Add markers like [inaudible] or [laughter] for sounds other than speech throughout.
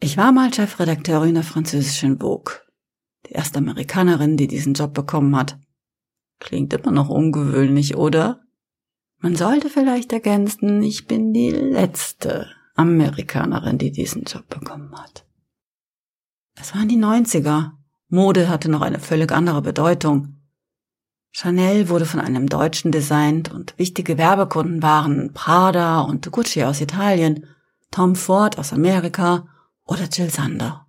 Ich war mal Chefredakteurin der französischen Vogue. Die erste Amerikanerin, die diesen Job bekommen hat. Klingt immer noch ungewöhnlich, oder? Man sollte vielleicht ergänzen, ich bin die letzte Amerikanerin, die diesen Job bekommen hat. Es waren die 90er. Mode hatte noch eine völlig andere Bedeutung. Chanel wurde von einem Deutschen designt und wichtige Werbekunden waren Prada und Gucci aus Italien, Tom Ford aus Amerika oder Jill Sander.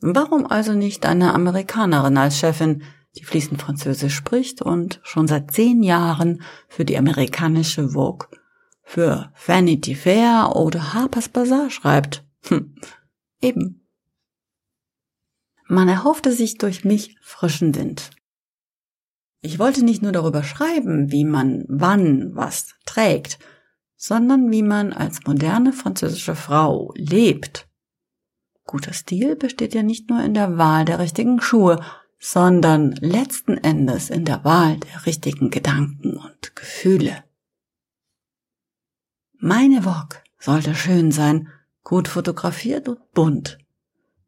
Warum also nicht eine Amerikanerin als Chefin, die fließend Französisch spricht und schon seit zehn Jahren für die amerikanische Vogue, für Vanity Fair oder Harper's Bazaar schreibt? Hm, eben. Man erhoffte sich durch mich frischen Wind. Ich wollte nicht nur darüber schreiben, wie man wann was trägt, sondern wie man als moderne französische Frau lebt Guter Stil besteht ja nicht nur in der Wahl der richtigen Schuhe, sondern letzten Endes in der Wahl der richtigen Gedanken und Gefühle. Meine Vogue sollte schön sein, gut fotografiert und bunt.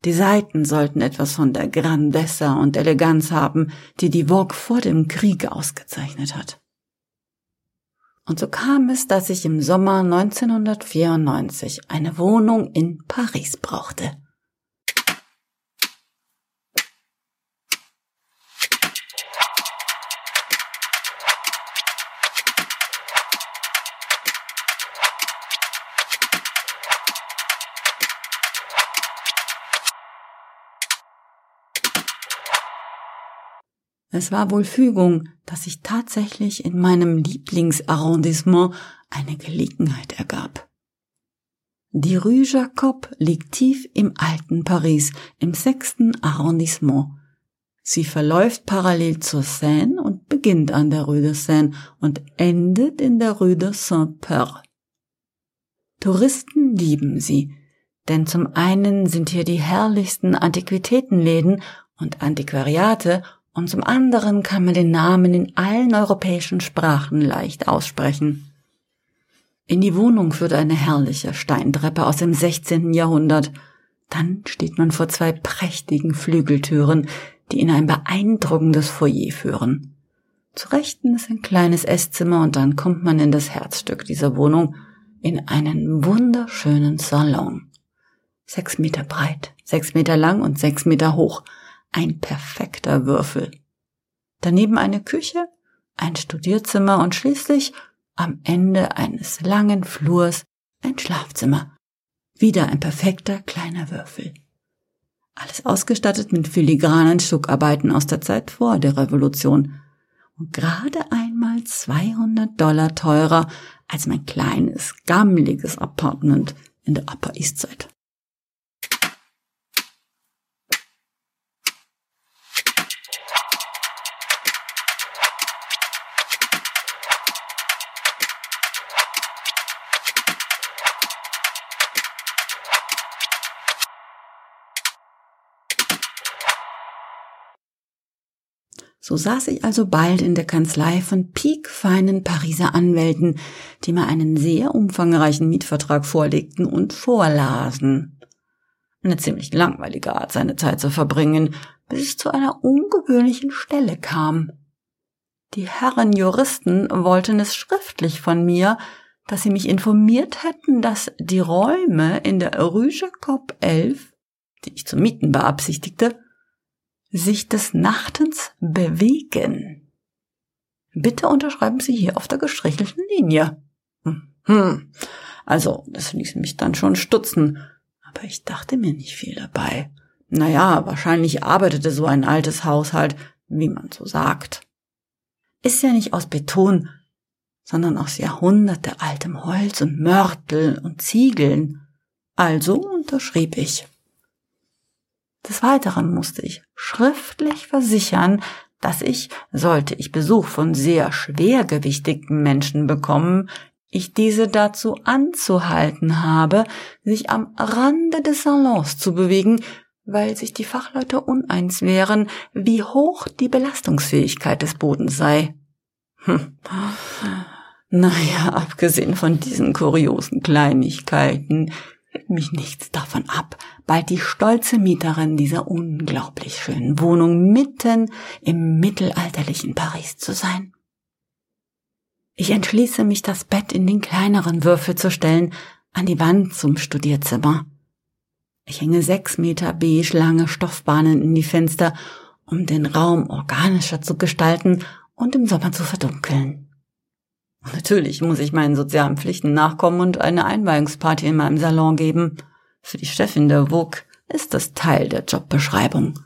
Die Seiten sollten etwas von der Grandezza und Eleganz haben, die die Vogue vor dem Krieg ausgezeichnet hat. Und so kam es, dass ich im Sommer 1994 eine Wohnung in Paris brauchte. Es war wohl Fügung, dass sich tatsächlich in meinem Lieblingsarrondissement eine Gelegenheit ergab. Die Rue Jacob liegt tief im alten Paris, im sechsten Arrondissement. Sie verläuft parallel zur Seine und beginnt an der Rue de Seine und endet in der Rue de Saint-Peur. Touristen lieben sie, denn zum einen sind hier die herrlichsten Antiquitätenläden und Antiquariate und zum anderen kann man den Namen in allen europäischen Sprachen leicht aussprechen. In die Wohnung führt eine herrliche Steintreppe aus dem 16. Jahrhundert. Dann steht man vor zwei prächtigen Flügeltüren, die in ein beeindruckendes Foyer führen. Zu Rechten ist ein kleines Esszimmer und dann kommt man in das Herzstück dieser Wohnung, in einen wunderschönen Salon. Sechs Meter breit, sechs Meter lang und sechs Meter hoch – ein perfekter Würfel. Daneben eine Küche, ein Studierzimmer und schließlich am Ende eines langen Flurs ein Schlafzimmer. Wieder ein perfekter kleiner Würfel. Alles ausgestattet mit filigranen Stuckarbeiten aus der Zeit vor der Revolution. Und gerade einmal 200 Dollar teurer als mein kleines, gammeliges Apartment in der Upper East Side. So saß ich also bald in der Kanzlei von piekfeinen Pariser Anwälten, die mir einen sehr umfangreichen Mietvertrag vorlegten und vorlasen. Eine ziemlich langweilige Art, seine Zeit zu verbringen, bis es zu einer ungewöhnlichen Stelle kam. Die Herren Juristen wollten es schriftlich von mir, dass sie mich informiert hätten, dass die Räume in der Rue Jacob 11, die ich zu mieten beabsichtigte, sich des Nachtens bewegen. Bitte unterschreiben Sie hier auf der gestrichelten Linie. Hm, also, das ließ mich dann schon stutzen, aber ich dachte mir nicht viel dabei. Naja, wahrscheinlich arbeitete so ein altes Haus halt, wie man so sagt. Ist ja nicht aus Beton, sondern aus Jahrhunderte altem Holz und Mörtel und Ziegeln. Also unterschrieb ich. Des Weiteren musste ich schriftlich versichern, dass ich, sollte ich Besuch von sehr schwergewichtigen Menschen bekommen, ich diese dazu anzuhalten habe, sich am Rande des Salons zu bewegen, weil sich die Fachleute uneins wären, wie hoch die Belastungsfähigkeit des Bodens sei. Hm. Naja, abgesehen von diesen kuriosen Kleinigkeiten, mich nichts davon ab, bald die stolze Mieterin dieser unglaublich schönen Wohnung mitten im mittelalterlichen Paris zu sein. Ich entschließe mich, das Bett in den kleineren Würfel zu stellen, an die Wand zum Studierzimmer. Ich hänge sechs Meter beige lange Stoffbahnen in die Fenster, um den Raum organischer zu gestalten und im Sommer zu verdunkeln. Natürlich muss ich meinen sozialen Pflichten nachkommen und eine Einweihungsparty in meinem Salon geben. Für die Chefin der Vogue ist das Teil der Jobbeschreibung.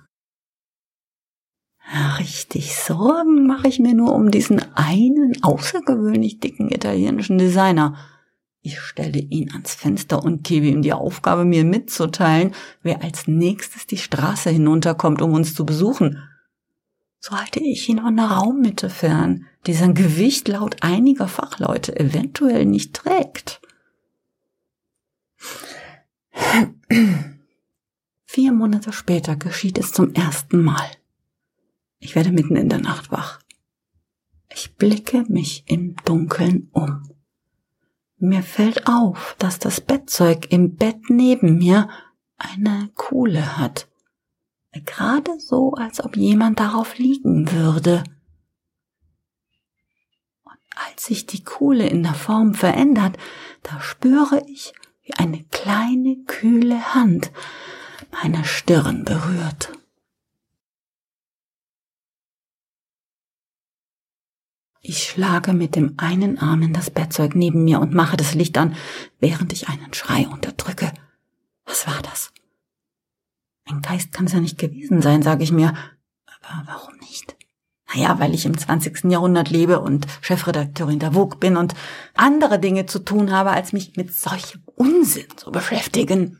Richtig Sorgen mache ich mir nur um diesen einen außergewöhnlich dicken italienischen Designer. Ich stelle ihn ans Fenster und gebe ihm die Aufgabe, mir mitzuteilen, wer als nächstes die Straße hinunterkommt, um uns zu besuchen. So halte ich ihn von der Raummitte fern, die sein Gewicht laut einiger Fachleute eventuell nicht trägt. Vier Monate später geschieht es zum ersten Mal. Ich werde mitten in der Nacht wach. Ich blicke mich im Dunkeln um. Mir fällt auf, dass das Bettzeug im Bett neben mir eine Kuhle hat. Gerade so, als ob jemand darauf liegen würde. Und als sich die Kuhle in der Form verändert, da spüre ich, wie eine kleine, kühle Hand meine Stirn berührt. Ich schlage mit dem einen Arm in das Bettzeug neben mir und mache das Licht an, während ich einen Schrei unterdrücke. Was war das? Ein Geist kann es ja nicht gewesen sein, sage ich mir. Aber warum nicht? Naja, weil ich im 20. Jahrhundert lebe und Chefredakteurin der Vogue bin und andere Dinge zu tun habe, als mich mit solchem Unsinn zu beschäftigen.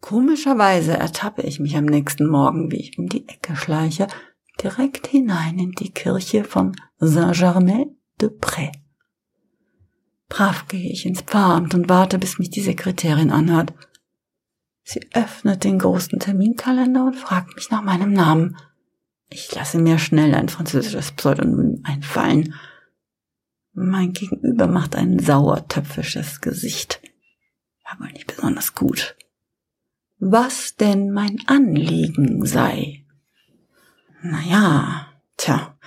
Komischerweise ertappe ich mich am nächsten Morgen, wie ich um die Ecke schleiche direkt hinein in die Kirche von Saint-Germain-de-Prés. Brav gehe ich ins Pfarramt und warte, bis mich die Sekretärin anhört. Sie öffnet den großen Terminkalender und fragt mich nach meinem Namen. Ich lasse mir schnell ein französisches Pseudonym einfallen. Mein Gegenüber macht ein sauertöpfisches Gesicht. War wohl nicht besonders gut. Was denn mein Anliegen sei. Naja, tja,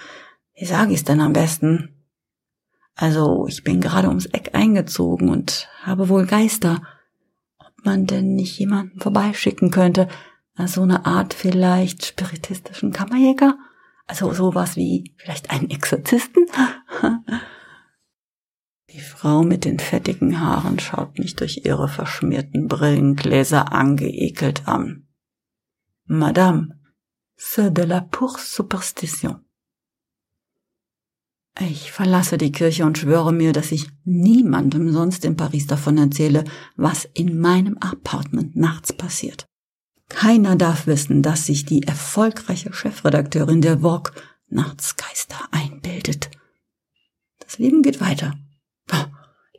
wie sage ich's denn am besten? Also, ich bin gerade ums Eck eingezogen und habe wohl Geister. Man denn nicht jemanden vorbeischicken könnte, so eine Art vielleicht spiritistischen Kammerjäger? Also sowas wie vielleicht einen Exorzisten? [laughs] Die Frau mit den fettigen Haaren schaut mich durch ihre verschmierten Brillengläser angeekelt an. Madame, c'est de la pure superstition. Ich verlasse die Kirche und schwöre mir, dass ich niemandem sonst in Paris davon erzähle, was in meinem Apartment nachts passiert. Keiner darf wissen, dass sich die erfolgreiche Chefredakteurin der Vogue nachts Geister einbildet. Das Leben geht weiter.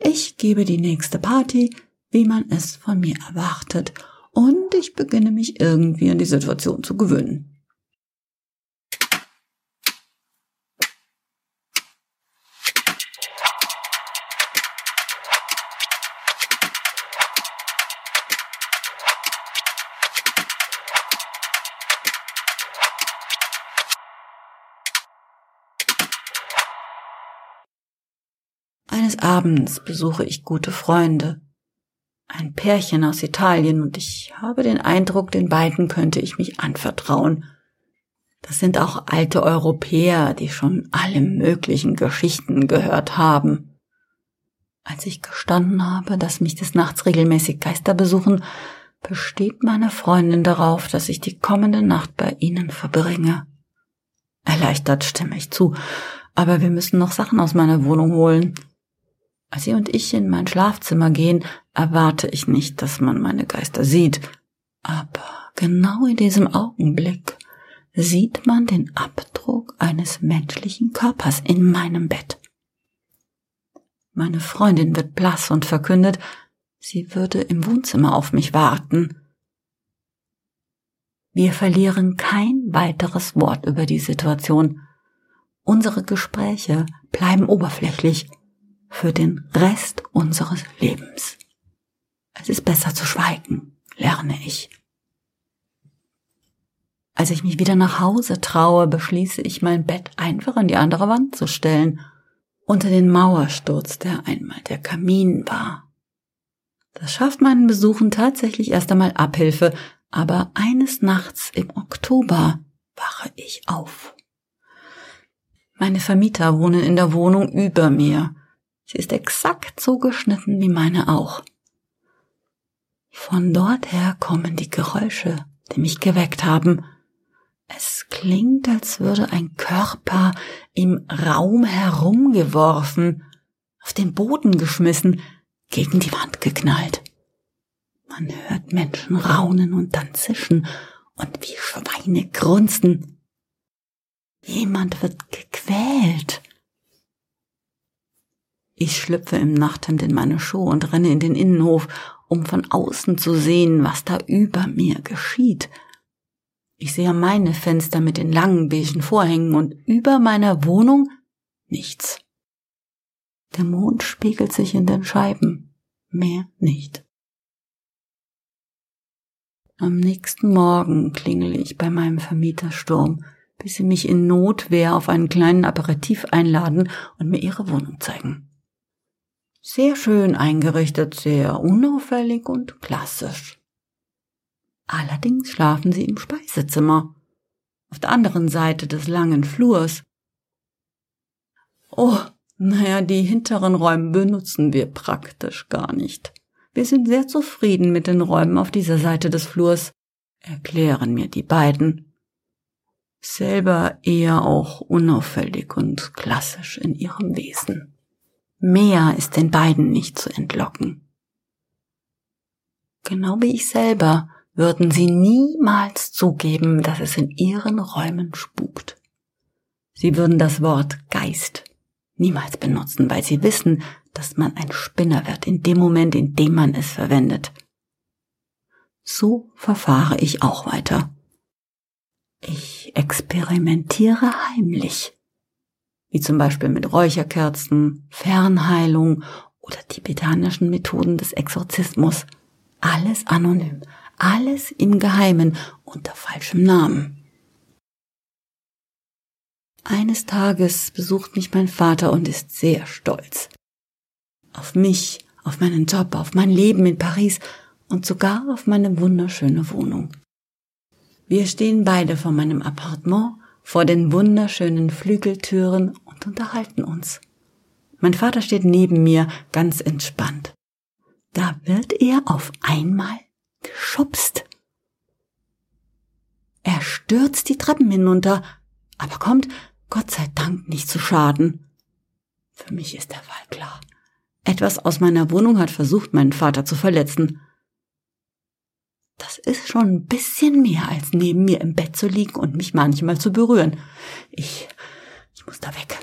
Ich gebe die nächste Party, wie man es von mir erwartet, und ich beginne mich irgendwie an die Situation zu gewöhnen. Abends besuche ich gute Freunde. Ein Pärchen aus Italien und ich habe den Eindruck, den beiden könnte ich mich anvertrauen. Das sind auch alte Europäer, die schon alle möglichen Geschichten gehört haben. Als ich gestanden habe, dass mich des Nachts regelmäßig Geister besuchen, besteht meine Freundin darauf, dass ich die kommende Nacht bei ihnen verbringe. Erleichtert stimme ich zu, aber wir müssen noch Sachen aus meiner Wohnung holen. Sie und ich in mein Schlafzimmer gehen, erwarte ich nicht, dass man meine Geister sieht. Aber genau in diesem Augenblick sieht man den Abdruck eines menschlichen Körpers in meinem Bett. Meine Freundin wird blass und verkündet, sie würde im Wohnzimmer auf mich warten. Wir verlieren kein weiteres Wort über die Situation. Unsere Gespräche bleiben oberflächlich für den Rest unseres Lebens. Es ist besser zu schweigen, lerne ich. Als ich mich wieder nach Hause traue, beschließe ich, mein Bett einfach an die andere Wand zu stellen, unter den Mauersturz, der einmal der Kamin war. Das schafft meinen Besuchen tatsächlich erst einmal Abhilfe, aber eines Nachts im Oktober wache ich auf. Meine Vermieter wohnen in der Wohnung über mir. Sie ist exakt so geschnitten wie meine auch. Von dort her kommen die Geräusche, die mich geweckt haben. Es klingt, als würde ein Körper im Raum herumgeworfen, auf den Boden geschmissen, gegen die Wand geknallt. Man hört Menschen raunen und dann zischen und wie Schweine grunzen. Jemand wird gequält. Ich schlüpfe im Nachthemd in meine Schuhe und renne in den Innenhof, um von außen zu sehen, was da über mir geschieht. Ich sehe meine Fenster mit den langen beigen Vorhängen und über meiner Wohnung nichts. Der Mond spiegelt sich in den Scheiben, mehr nicht. Am nächsten Morgen klingele ich bei meinem Vermieter Sturm, bis sie mich in Notwehr auf einen kleinen Aperitif einladen und mir ihre Wohnung zeigen. Sehr schön eingerichtet, sehr unauffällig und klassisch. Allerdings schlafen sie im Speisezimmer, auf der anderen Seite des langen Flurs. Oh, naja, die hinteren Räume benutzen wir praktisch gar nicht. Wir sind sehr zufrieden mit den Räumen auf dieser Seite des Flurs, erklären mir die beiden. Selber eher auch unauffällig und klassisch in ihrem Wesen. Mehr ist den beiden nicht zu entlocken. Genau wie ich selber würden sie niemals zugeben, dass es in ihren Räumen spukt. Sie würden das Wort Geist niemals benutzen, weil sie wissen, dass man ein Spinner wird in dem Moment, in dem man es verwendet. So verfahre ich auch weiter. Ich experimentiere heimlich, wie zum Beispiel mit Räucherkerzen, Fernheilung oder tibetanischen Methoden des Exorzismus. Alles anonym, alles im Geheimen unter falschem Namen. Eines Tages besucht mich mein Vater und ist sehr stolz auf mich, auf meinen Job, auf mein Leben in Paris und sogar auf meine wunderschöne Wohnung. Wir stehen beide vor meinem Appartement, vor den wunderschönen Flügeltüren unterhalten uns. Mein Vater steht neben mir, ganz entspannt. Da wird er auf einmal geschubst. Er stürzt die Treppen hinunter, aber kommt, Gott sei Dank, nicht zu Schaden. Für mich ist der Fall klar. Etwas aus meiner Wohnung hat versucht, meinen Vater zu verletzen. Das ist schon ein bisschen mehr, als neben mir im Bett zu liegen und mich manchmal zu berühren. Ich, ich muss da weg.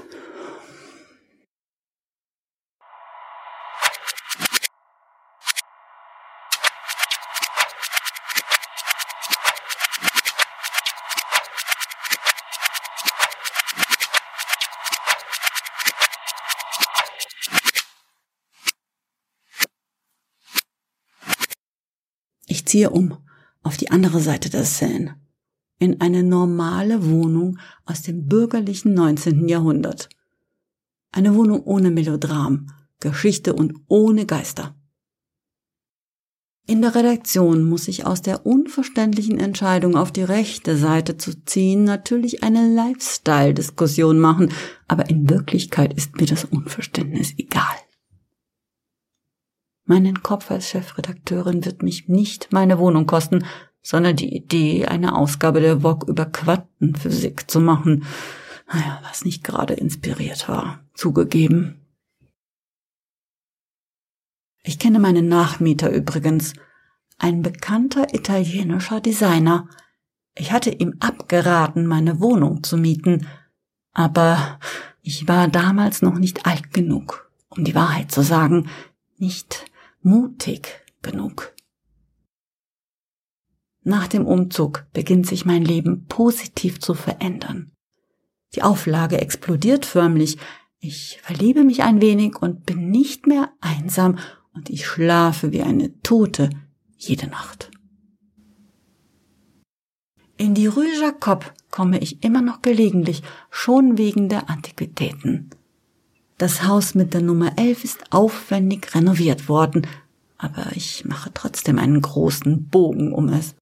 Ich ziehe um auf die andere Seite der Seine, in eine normale Wohnung aus dem bürgerlichen 19. Jahrhundert. Eine Wohnung ohne Melodram, Geschichte und ohne Geister. In der Redaktion muss ich aus der unverständlichen Entscheidung auf die rechte Seite zu ziehen natürlich eine Lifestyle-Diskussion machen, aber in Wirklichkeit ist mir das Unverständnis egal. Meinen Kopf als Chefredakteurin wird mich nicht meine Wohnung kosten, sondern die Idee, eine Ausgabe der Vogue über Quantenphysik zu machen. Naja, was nicht gerade inspiriert war, zugegeben. Ich kenne meinen Nachmieter übrigens, ein bekannter italienischer Designer. Ich hatte ihm abgeraten, meine Wohnung zu mieten, aber ich war damals noch nicht alt genug, um die Wahrheit zu sagen, nicht mutig genug. Nach dem Umzug beginnt sich mein Leben positiv zu verändern. Die Auflage explodiert förmlich. Ich verliebe mich ein wenig und bin nicht mehr einsam und ich schlafe wie eine Tote jede Nacht. In die Rue Jacob komme ich immer noch gelegentlich, schon wegen der Antiquitäten. Das Haus mit der Nummer 11 ist aufwendig renoviert worden, aber ich mache trotzdem einen großen Bogen um es.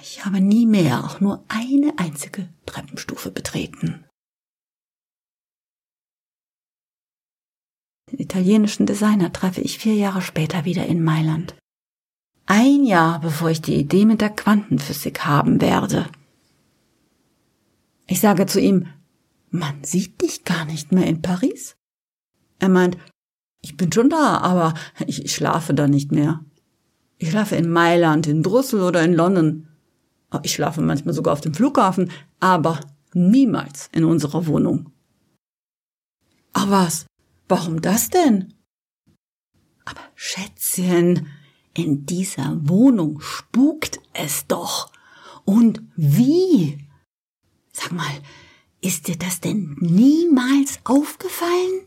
Ich habe nie mehr auch nur eine einzige Treppenstufe betreten. Den italienischen Designer treffe ich vier Jahre später wieder in Mailand. Ein Jahr bevor ich die Idee mit der Quantenphysik haben werde. Ich sage zu ihm, man sieht dich gar nicht mehr in Paris. Er meint, ich bin schon da, aber ich schlafe da nicht mehr. Ich schlafe in Mailand, in Brüssel oder in London. Ich schlafe manchmal sogar auf dem Flughafen, aber niemals in unserer Wohnung. Ach was? Warum das denn? Aber Schätzchen, in dieser Wohnung spukt es doch. Und wie? Sag mal, ist dir das denn niemals aufgefallen?